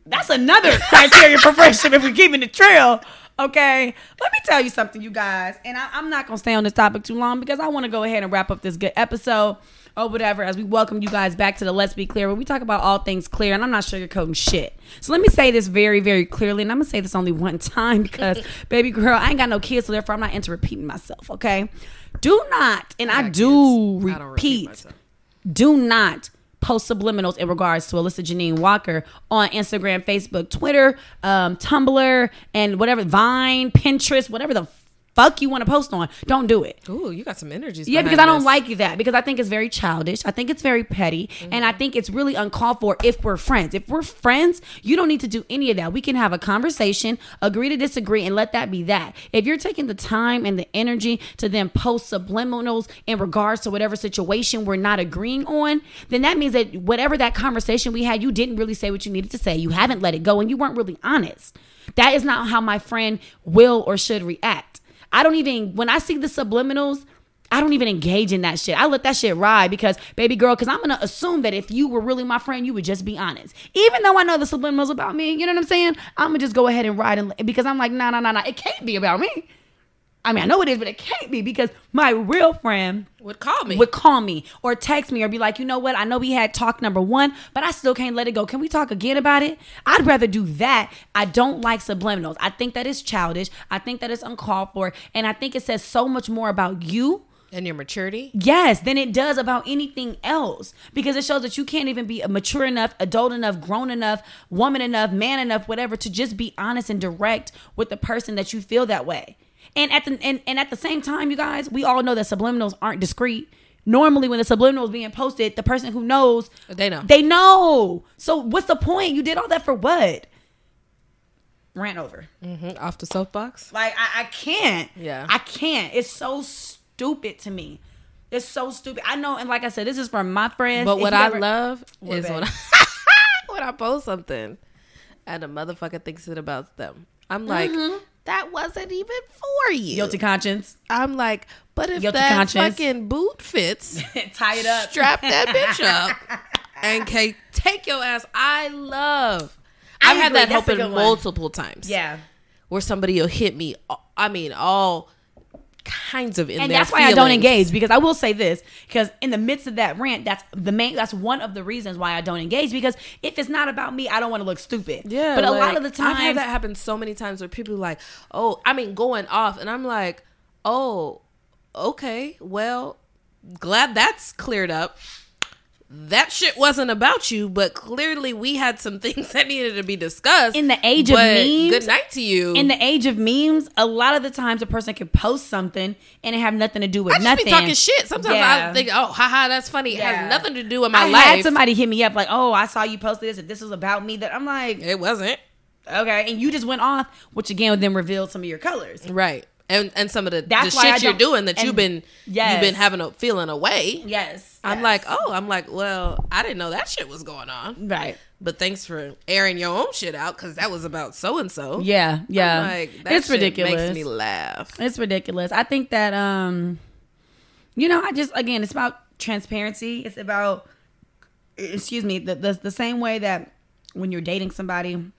That's another criteria for friendship if we're keeping the trail. Okay. Let me tell you something, you guys. And I, I'm not to stay on this topic too long because I want to go ahead and wrap up this good episode or whatever as we welcome you guys back to the Let's Be Clear where we talk about all things clear and I'm not sugarcoating shit. So let me say this very, very clearly. And I'm to say this only one time because, baby girl, I ain't got no kids, so therefore I'm not into repeating myself. Okay. Do not, and I, got do kids. I repeat repeat do not post subliminals in regards to Alyssa Janine Walker on Instagram, Facebook, Twitter, um, Tumblr, and whatever Vine, Pinterest, whatever the fuck you want to post on. Don't do it. Ooh, you got some energies. Yeah, because I don't this. like that because I think it's very childish. I think it's very petty, and I mm-hmm. think it's really uncalled for if we're friends. If we're friends, you don't need to do any of that. We can have a conversation, agree to disagree, and let that be that. If you're taking the time and the energy to then post subliminals in regards to whatever situation we're not agreeing on, then that means that whatever that conversation we had, you didn't really say what you needed to say. You haven't let it go, and you weren't really honest. That is not how my friend will or should react. I don't even when I see the subliminals, I don't even engage in that shit. I let that shit ride because, baby girl, because I'm gonna assume that if you were really my friend, you would just be honest. Even though I know the subliminals about me, you know what I'm saying? I'm gonna just go ahead and ride and because I'm like, nah, nah, nah, nah. It can't be about me. I mean, I know it is, but it can't be because my real friend Would call me. would call me or text me or be like, you know what? I know we had talk number one, but I still can't let it go. Can we talk again about it? I'd rather do that. I don't like subliminals. I think that is childish. I think that is uncalled for. And I think it says so much more about you. and your maturity. Yes, than it does about anything else because it shows that you can't even be mature enough, adult enough, grown enough, woman enough, man enough, whatever, to just be honest and direct with the person that you feel that way. And at the and, and at the same time, you guys, we all know that subliminals aren't discreet. Normally, when the subliminal is being posted, the person who knows They know. they know. So what's the point? You did all that for what? Ran over. hmm Off the soapbox. Like I, I can't. Yeah. I can't. It's so stupid to me. It's so stupid. I know, and like I said, this is from my friends. But If what I ever- love is when I, when I post something and a motherfucker thinks it about them. I'm like, that wasn't even for you. Guilty conscience. I'm like, but if Guilty that conscience. fucking boot fits, Tie it up. strap that bitch up and can take your ass. I love. I I've had that That's happen multiple times. Yeah. where somebody will hit me. I mean, all kinds of in And that's why I don't engage because I will say this because in the midst of that rant, that's the main. That's one of the reasons why I don't engage because if it's not about me, I don't want to look stupid. Yeah, but a lot of the time I've had that happen so many times where people are like, oh, I mean, going off, and I'm like, oh, okay, well, glad that's cleared up. That shit wasn't about you, but clearly we had some things that needed to be discussed. In the age of memes- good night to you. in the age of memes, a lot of the times a person can post something and it have nothing to do with I nothing. be talking shit. Sometimes Yeah. I think, oh, haha, that's funny. It has nothing to do with my I life. had somebody hit me up like, "Oh, I saw you posted this. If this was about me, that I'm like, it wasn't okay." And you just went off, which again would then revealed some of your colors. right. And and some of the, the shit you're doing that you've been Yes. you've been having a feeling away. Yes, I'm yes. like, oh, I'm like, well, I didn't know that shit was going on. right. But thanks for airing your own shit out because that was about so and so. Yeah, yeah. like that it's ridiculous. Makes me laugh. It's ridiculous. I think that um you know, I just again it's about transparency. It's about excuse me, the the, the same way that when you're dating somebody,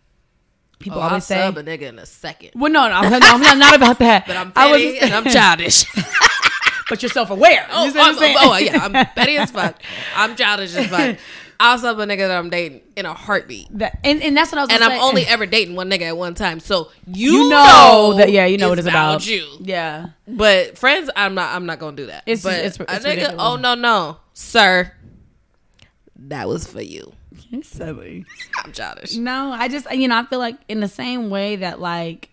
people Oh, I'll always say sub a nigga in a second. Well no, no, no, I'm not, not about that. But I'm I was just- and I'm childish. but you're self aware. oh, you I'm I'm- oh, yeah, I'm petty as fuck. I'm childish as fuck. I'll sub a nigga that I'm dating in a heartbeat. That- and, and that's what I was And I'm say. only ever dating one nigga at one time. So you, you know, know, that yeah, you know what it's about. you. Yeah. But friends, I'm not. I'm not gonna do that. It's- but it's- a nigga, ridiculous. oh no, no, sir, that was for you. You're silly. I'm childish. No, I just you know I feel like in the same way that like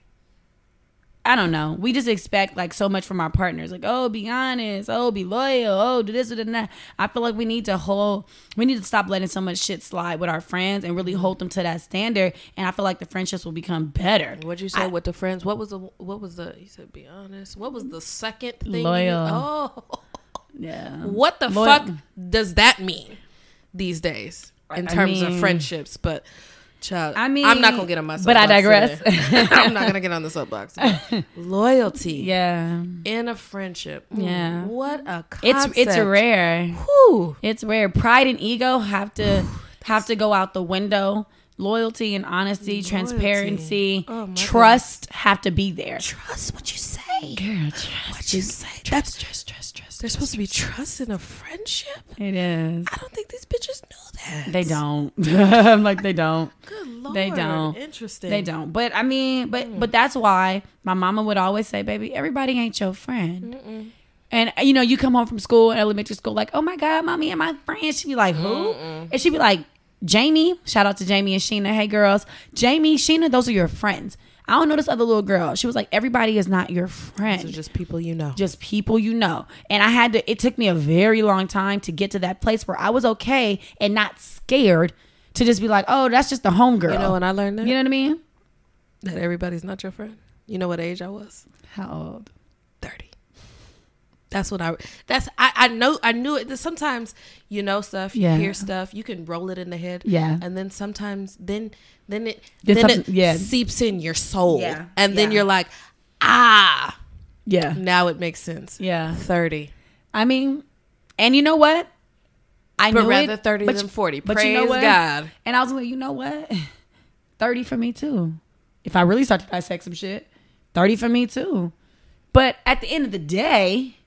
I don't know, we just expect like so much from our partners, like oh be honest, oh be loyal, oh do this or do that. I feel like we need to hold, we need to stop letting so much shit slide with our friends and really hold them to that standard. And I feel like the friendships will become better. What'd you say I- with the friends? What was the what was the? He said, "Be honest." What was the second thing? you- Loyal. Oh, Yeah. what the Loyal- fuck does that mean these days in I terms of friendships? But. Child, I mean, I'm not gonna get on my soapbox. but I digress. I'm not gonna get on the soapbox. Loyalty Yeah. in a friendship. Yeah. What a It's concept. it's rare. Whew. It's rare. Pride and ego have to have to go out the window. Loyalty and honesty, transparency, Oh, trust have to be there. Trust what you say. Girl, trust. What you say. That's trust, trust, trust. There's supposed to be trust in a friendship. It is. I don't think these bitches know that. They don't. I'm like they don't. Good lord. They don't. Interesting. They don't. But I mean, but hmm. but that's why my mama would always say, "Baby, everybody ain't your friend." And you know, you come home from school, and elementary school, like, "Oh my God, mommy and my friend." She'd be like, "Who?" And she'd be like, "Jamie." Shout out to Jamie and Sheena. Hey, girls, Jamie, Sheena, those are your friends. I don't know this other little girl. She was like, everybody is not your friend. So just people you know. just people you know. And I had to, it took me a very long time to get to that place where I was okay and not scared to just be like, oh, that's just the homegirl. You know when I learned that? You know what I mean? that everybody's not your friend. You know what age I was? How old? 30. That's what I that's I, I know I knew it. Sometimes you know stuff, you Yeah. hear stuff, you can roll it in the head. Yeah. And then sometimes then then it Then then it yeah. seeps in your soul. Yeah. And then Yeah. you're like, ah, Yeah. now it makes sense. Yeah. 30. I mean, and you know what? I But knew rather it, 30 but than 40. But Praise you know what? God. And I was like, you know what? 30 for me too. If I really start to dissect some shit, 30 for me too. But at the end of the day,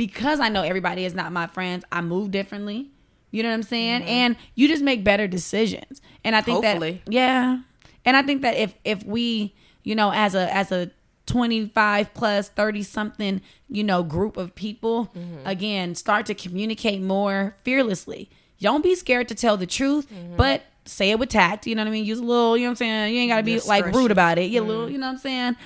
because I know everybody is not my friends, I move differently. You know what I'm saying? Mm-hmm. And you just make better decisions. And I think Hopefully. that yeah. And I think that if if we, you know, as a as a 25 plus 30 something, you know, group of people, mm-hmm. again, start to communicate more fearlessly. Don't be scared to tell the truth, mm-hmm. but say it with tact. You know what I mean? Use a little, you know what I'm saying? You ain't got to be like rude about it. You a little, you know what I'm saying?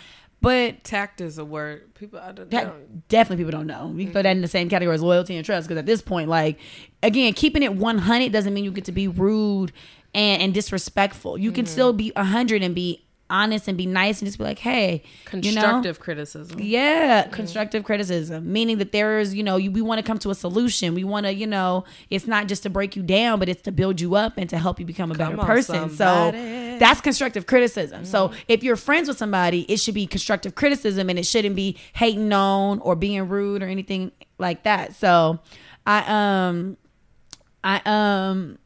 But Tact is a word. People I don't, that don't definitely people don't know. We can throw that in the same category as loyalty and trust because at this point, like again, keeping it 100 doesn't mean you get to be rude and, and disrespectful. You can mm-hmm. still be 100 and be honest and be nice and just be like, hey, you know? constructive criticism. Yeah, constructive criticism, meaning that there is, you know, you, we want to come to a solution. We want to, you know, it's not just to break you down, but it's to build you up and to help you become a better Come on, person. So that's constructive criticism. So if you're friends with somebody, it should be constructive criticism and it shouldn't be hating on or being rude or anything like that. So I um I um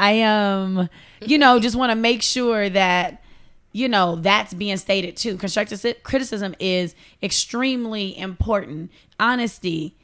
I um you know just want to make sure that you know that's being stated too. Constructive criticism is extremely important. Honesty,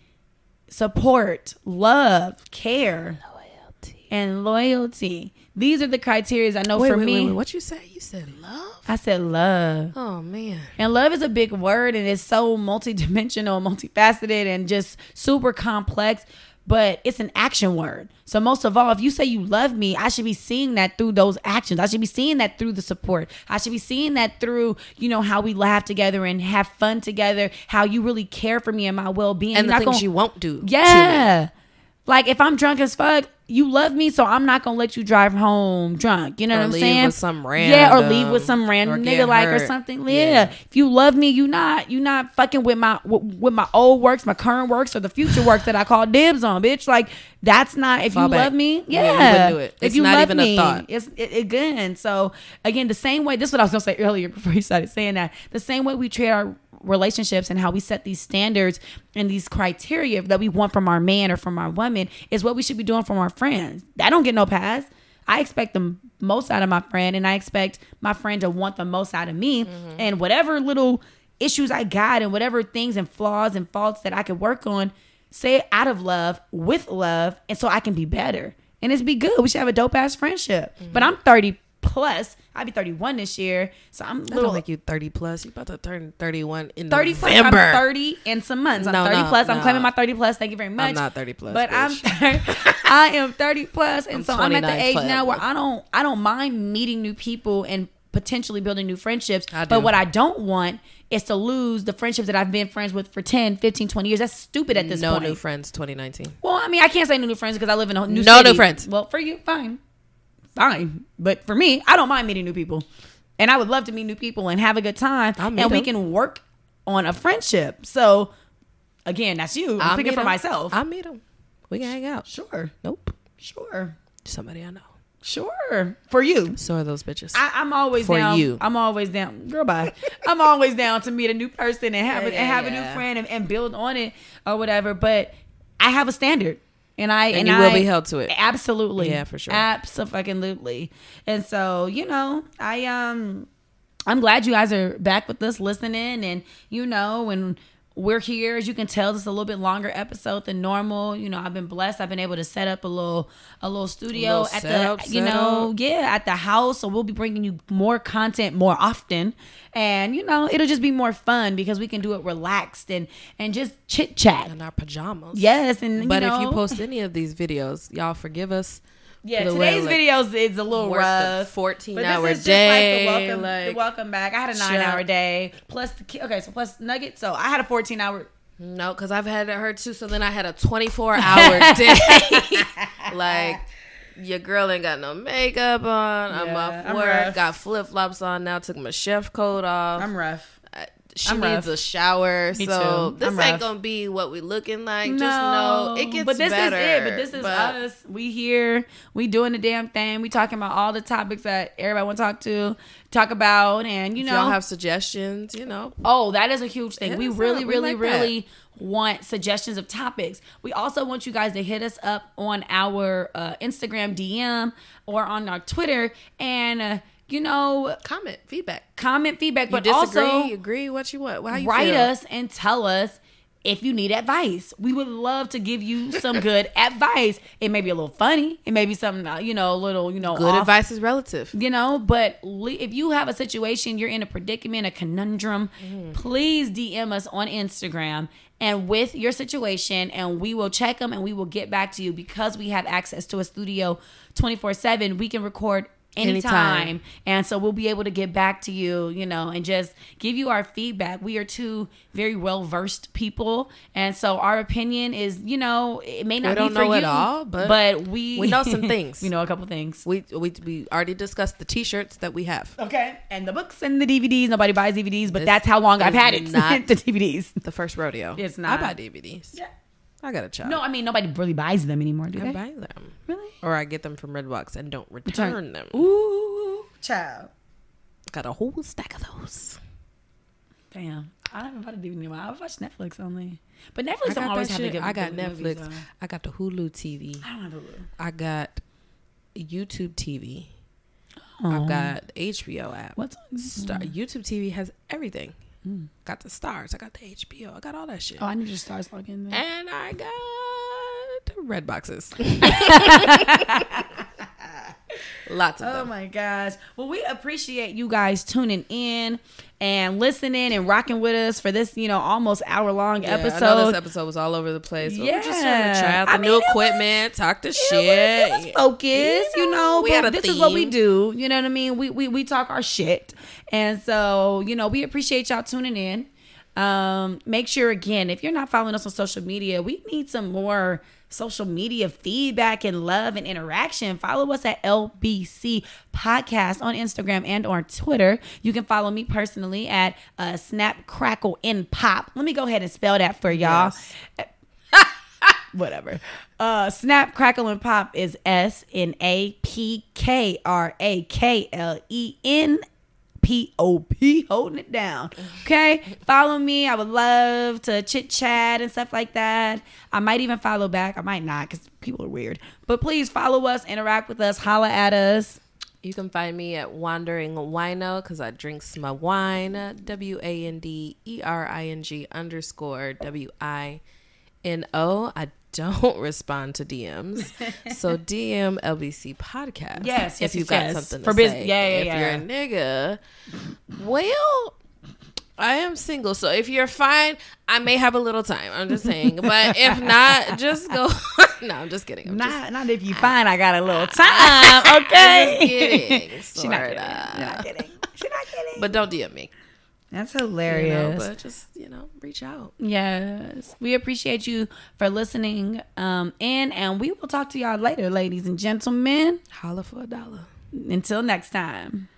support, love, care, Loyalty. and loyalty. These are the criteria I know Wait, for wait, me. wait. What you say? You said love? I said love. Oh man. And love is a big word and it's so multidimensional, multifaceted, and just super complex. But it's an action word. So most of all, if you say you love me, I should be seeing that through those actions. I should be seeing that through the support. I should be seeing that through, you know, how we laugh together and have fun together, how you really care for me and my well being. And the things you won't do. to me. Yeah. Like if I'm drunk as fuck, you love me, so I'm not gonna let you drive home drunk. You know Or what I'm leave saying? with some Yeah, or leave with some random nigga like or something. Yeah. Yeah. If you love me, you not you not fucking with my with, with my old works, my current works, or the future works that I call dibs on, bitch. Like that's not if Fall you back. love me. Yeah, Yeah, you wouldn't do it. If It's you not love even a me, thought. it's it, again. So again, the same way. This is what I was gonna say earlier before you started saying that. The same way we treat our relationships and how we set these standards and these criteria that we want from our man or from our woman is what we should be doing from our friends. I don't get no pass. I expect the most out of my friend, and I expect my friend to want the most out of me. Mm-hmm. And whatever little issues I got, and whatever things and flaws and faults that I could work on, say it out of love, with love, and so I can be better. And it's be good. We should have a dope ass friendship. But Mm-hmm. I'm 30 plus. I'll be 31 this year, so I'm little don't make you 30 plus. You about to turn 31 in 30 plus. November. I'm 30 in some months. I'm No, 30 no, plus. I'm claiming my 30 plus. Thank you very much. not 30 plus, but bitch. I'm I am 30 plus, and I'm so I'm at the 29 age now where. I don't I don't mind meeting new people and potentially building new friendships. But what I don't want is to lose the friendships that I've been friends with for 10, 15, 20 years. That's stupid at this no point. No new friends 2019. Well, I mean, I can't say no new friends because I live in a new No city. new friends. Well, for you, fine, fine. But for me, I don't mind meeting new people, and I would love to meet new people and have a good time, and we them. can work on a friendship. So, again, that's you. I'm I'll meet for 'em. myself. I'll meet them. We can hang out. sure, Nope. sure, Somebody I know. sure. For you, So are those bitches. I, I'm always For down. you. I'm always down. Girl, bye. I'm always down to meet a new person and have Yeah, a, and have a new friend and, and build on it or whatever. But I have a standard, and I And and, you I, will be held to it. Absolutely. Yeah, for sure. Absolutely. And so you know, I um, I'm glad you guys are back with us listening, and you know, and we're here. As you can tell, this is a little bit longer episode than normal. You know, I've been blessed. I've been able to set up a little a little studio little at the you know setup. yeah at the house. So we'll be bringing you more content more often, and you know it'll just be more fun because we can do it relaxed and and just chit chat. in our pajamas. Yes, and But you if you post any of these videos, y'all forgive us Yeah, today's like, videos is a little rough. 14 But hour this is day. just like the welcome, the welcome back. I had a nine hour day plus the okay, so plus nugget. So I had a fourteen hour. No, because I've had her too. So then I had a 24 hour day. like, your girl ain't got no makeup on. I'm Yeah, off I'm work. rough. Got flip flops on now. Took my chef coat off. I'm rough. She I'm needs rough. a shower. Me so too. this I'm ain't rough. gonna be what we looking like. No. Just know it gets but this better. is it. But this is But us. We here. We doing the damn thing. We talking about all the topics that everybody want to talk to, talk about, and you know, y'all have suggestions, you know. Oh, that is a huge thing. We really. We really, like that. really want suggestions of topics. We also want you guys to hit us up on our uh, Instagram DM or on our Twitter and, uh, you know, Comment, feedback. comment feedback, You but disagree, also agree, what you want. How you write feel. us and tell us if you need advice. We would love to give you some good advice. It may be a little funny. It may be something, uh, you know, a little, you know, Good off advice is relative. you know but le- if you have a situation you're in a predicament a conundrum please dm us on instagram and with your situation and we will check them and we will get back to you because we have access to a studio 24-7 we can record anytime. Anytime. and so we'll be able to get back to you you know and just give you our feedback we are two very well versed people and so our opinion is you know it may not We be don't for know you it all, but but we we know some things. we know a couple things We, we we already discussed the t-shirts that we have. Okay. And the books and the DVDs. Nobody buys DVDs, but This that's how long I've had it. not- the DVDs. The first rodeo. It's not. I buy DVDs. Yeah. I got a child. No, I mean nobody really buys them anymore, do I they? buy them. Really? Or I get them from Redbox and don't return them. Ooh, child. Got a whole stack of those. Damn. I don't bought a DVD. anymore. I watch Netflix only. But Netflix don't always have the shit. good I got good Netflix. movies. I got the Hulu TV. I don't have Hulu. I got YouTube TV. Oh. I've got HBO app. What's on? Star, YouTube TV has everything. Got the Starz. I got the HBO. I got all that shit. Oh, I need to start logging. Then. And I got red boxes. Lots of Oh them. my gosh. Well, we appreciate you guys tuning in and listening and rocking with us for this, you know, almost hour long Yeah, I know episode. this episode was all over the place. But we're just trying to Yeah. try out the I mean, new it was- equipment, talk the It shit. was, it was focused, you know. we but had a this is what we do. You know what I mean? We we we talk our shit, and so you know we appreciate y'all tuning in. Um, make sure again if you're not following us on social media, we need some more social media feedback and love and interaction. Follow us at LBC Podcast on Instagram and on Twitter. You can follow me personally at uh, Snap Crackle and Pop. Let me go ahead and spell that for y'all Yes. whatever. Uh, Snap, Crackle, and Pop is S N A P K R A K L E N P O P, holding it down. Okay, follow me. I would love to chit chat and stuff like that. I might even follow back. I might not because people are weird. But please follow us, interact with us, holla at us. You can find me at Wandering Wino because I drinks my wine. W A N D E R I N G underscore W I N O. I don't respond to DMs. so DM LBC podcast. Yes, yes, if you yes, got yes. something For business. bus- yeah, yeah, If yeah. you're a nigga, well, I am single, so if you're fine, I may have a little time. I'm just saying, but if not, just go. no, I'm just kidding. I'm just Not, not if you find I got a little time. Okay, just kidding. She's not kidding. She's not kidding. She's not kidding. But don't DM me. That's You know, hilarious. but just, you know, reach out. Yes. We appreciate you for listening um in and we will talk to y'all later, ladies and gentlemen. Holla for a dollar. Until next time.